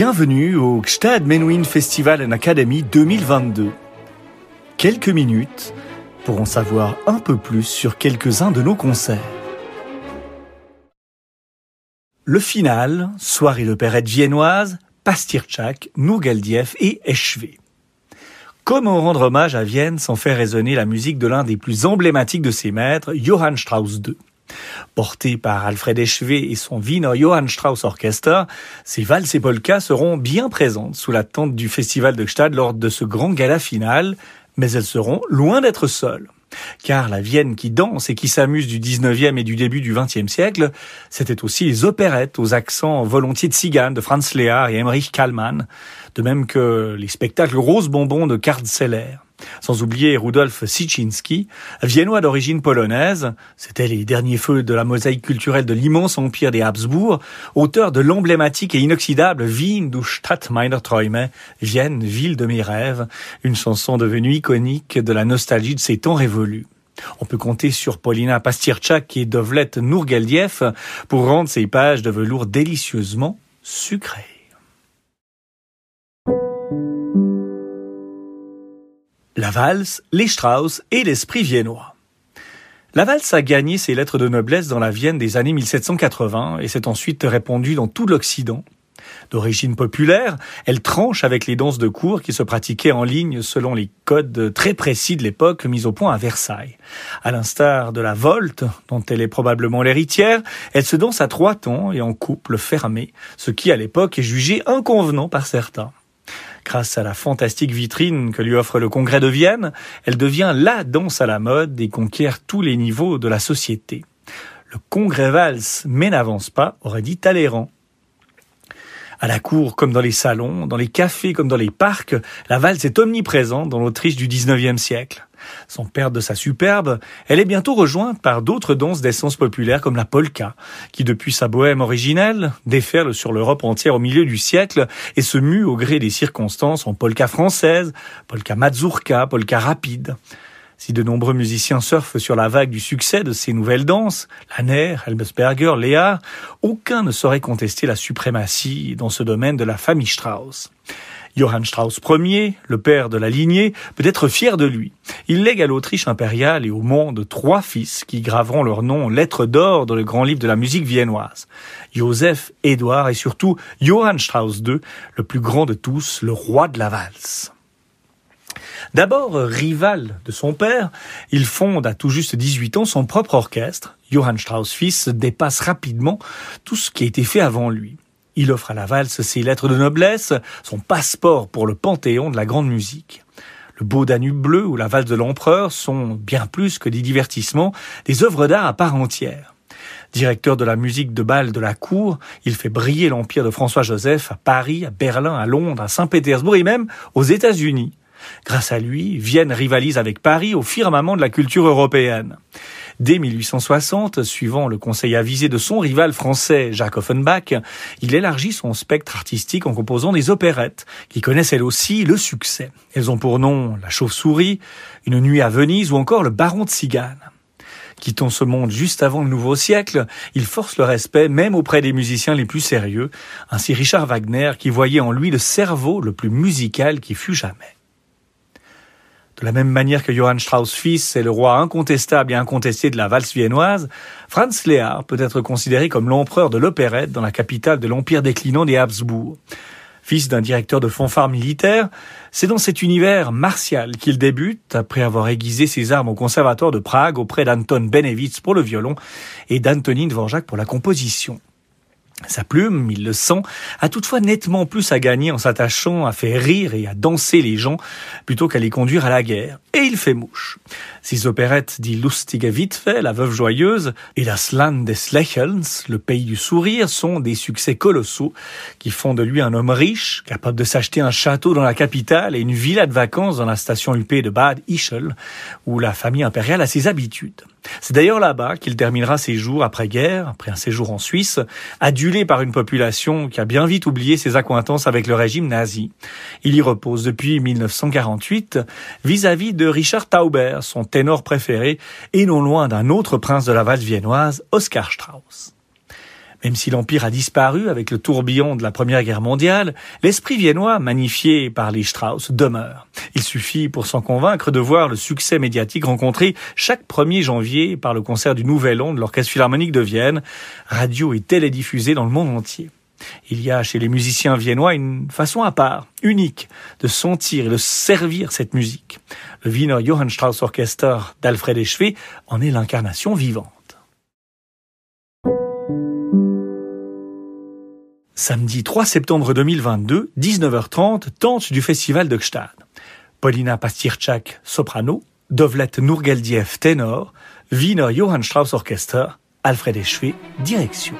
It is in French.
Bienvenue au Gstad Menuhin Festival and Academy 2022. Quelques minutes pour en savoir un peu plus sur quelques-uns de nos concerts. Le final, soirée d'opérette viennoise, Pastirchak, Nourgaldiev et Eschwe. Comment rendre hommage à Vienne sans faire résonner la musique de l'un des plus emblématiques de ses maîtres, Johann Strauss II Porté par Alfred Echevé et son Wiener Johann Strauss Orchester, ces valses et polkas seront bien présentes sous la tente du Festival de Gstaad lors de ce grand gala final, mais elles seront loin d'être seules. Car la Vienne qui danse et qui s'amuse du 19e et du début du 20e siècle, c'était aussi les opérettes aux accents volontiers de cigane de Franz Lehár et Emmerich Kallmann, de même que les spectacles rose bonbons de Karl sans oublier Rudolf Sichinski, viennois d'origine polonaise, c'était les derniers feux de la mosaïque culturelle de l'immense empire des Habsbourg, auteur de l'emblématique et inoxydable Wien du Stadt meiner Träume, Vienne, ville de mes rêves, une chanson devenue iconique de la nostalgie de ces temps révolus. On peut compter sur Paulina Pastirchak et Dovlet Nourgeldiev pour rendre ces pages de velours délicieusement sucrées. La valse, les Strauss et l'esprit viennois. La valse a gagné ses lettres de noblesse dans la Vienne des années 1780 et s'est ensuite répandue dans tout l'Occident. D'origine populaire, elle tranche avec les danses de cour qui se pratiquaient en ligne selon les codes très précis de l'époque mis au point à Versailles. À l'instar de la volte, dont elle est probablement l'héritière, elle se danse à trois temps et en couple fermé, ce qui à l'époque est jugé inconvenant par certains. Grâce à la fantastique vitrine que lui offre le Congrès de Vienne, elle devient la danse à la mode et conquiert tous les niveaux de la société. Le Congrès valse mais n'avance pas, aurait dit Talleyrand. À la cour comme dans les salons, dans les cafés comme dans les parcs, la valse est omniprésente dans l'Autriche du XIXe siècle. Sans perdre de sa superbe, elle est bientôt rejointe par d'autres danses d'essence populaire comme la polka, qui depuis sa bohème originelle déferle sur l'Europe entière au milieu du siècle et se mue au gré des circonstances en polka française, polka mazurka, polka rapide. Si de nombreux musiciens surfent sur la vague du succès de ces nouvelles danses, Lanner, Helmsberger, Léa, aucun ne saurait contester la suprématie dans ce domaine de la famille Strauss. Johann Strauss Ier, le père de la lignée, peut être fier de lui. Il lègue à l'Autriche impériale et au monde trois fils qui graveront leur nom en lettres d'or dans le grand livre de la musique viennoise. Joseph, Édouard et surtout Johann Strauss II, le plus grand de tous, le roi de la valse. D'abord rival de son père, il fonde à tout juste 18 ans son propre orchestre. Johann Strauss fils dépasse rapidement tout ce qui a été fait avant lui. Il offre à la valse ses lettres de noblesse, son passeport pour le panthéon de la grande musique. Le beau Danube bleu ou la valse de l'empereur sont bien plus que des divertissements, des œuvres d'art à part entière. Directeur de la musique de bal de la cour, il fait briller l'empire de François-Joseph à Paris, à Berlin, à Londres, à Saint-Pétersbourg et même aux États-Unis. Grâce à lui, Vienne rivalise avec Paris au firmament de la culture européenne. Dès 1860, suivant le conseil avisé de son rival français Jacques Offenbach, il élargit son spectre artistique en composant des opérettes, qui connaissent elles aussi le succès. Elles ont pour nom La Chauve-souris, Une nuit à Venise ou encore Le Baron de Cigane. Quittant ce monde juste avant le nouveau siècle, il force le respect même auprès des musiciens les plus sérieux, ainsi Richard Wagner qui voyait en lui le cerveau le plus musical qui fut jamais. De la même manière que Johann Strauss fils est le roi incontestable et incontesté de la valse viennoise, Franz Lehár peut être considéré comme l'empereur de l'opérette dans la capitale de l'empire déclinant des Habsbourg. Fils d'un directeur de fanfare militaire, c'est dans cet univers martial qu'il débute après avoir aiguisé ses armes au conservatoire de Prague auprès d'Anton Benevitz pour le violon et d'Antonin Dvorak pour la composition. Sa plume, il le sent, a toutefois nettement plus à gagner en s'attachant à faire rire et à danser les gens plutôt qu'à les conduire à la guerre. Et il fait mouche. Ses opérettes dit Lustige Witwe, La Veuve Joyeuse, et Das Land des Lächelns, Le Pays du Sourire, sont des succès colossaux qui font de lui un homme riche, capable de s'acheter un château dans la capitale et une villa de vacances dans la station huppée de Bad Ischl, où la famille impériale a ses habitudes. C'est d'ailleurs là-bas qu'il terminera ses jours après-guerre, après un séjour en Suisse, adulé par une population qui a bien vite oublié ses accointances avec le régime nazi. Il y repose depuis 1948 vis-à-vis de Richard Tauber, son ténor préféré, et non loin d'un autre prince de la valse viennoise, Oscar Strauss. Même si l'Empire a disparu avec le tourbillon de la Première Guerre mondiale, l'esprit viennois, magnifié par les Strauss, demeure. Il suffit pour s'en convaincre de voir le succès médiatique rencontré chaque 1er janvier par le concert du Nouvel An de l'Orchestre Philharmonique de Vienne, radio et télédiffusé dans le monde entier. Il y a chez les musiciens viennois une façon à part, unique, de sentir et de servir cette musique. Le Wiener Johann Strauss Orchester d'Alfred Eschwé en est l'incarnation vivante. Samedi 3 septembre 2022, 19h30, tente du festival de Gstad. Paulina Pastirchak, soprano, Dovlet Nourgeldiev, ténor, Wiener Johann Strauss Orchester, Alfred Eschwé, direction.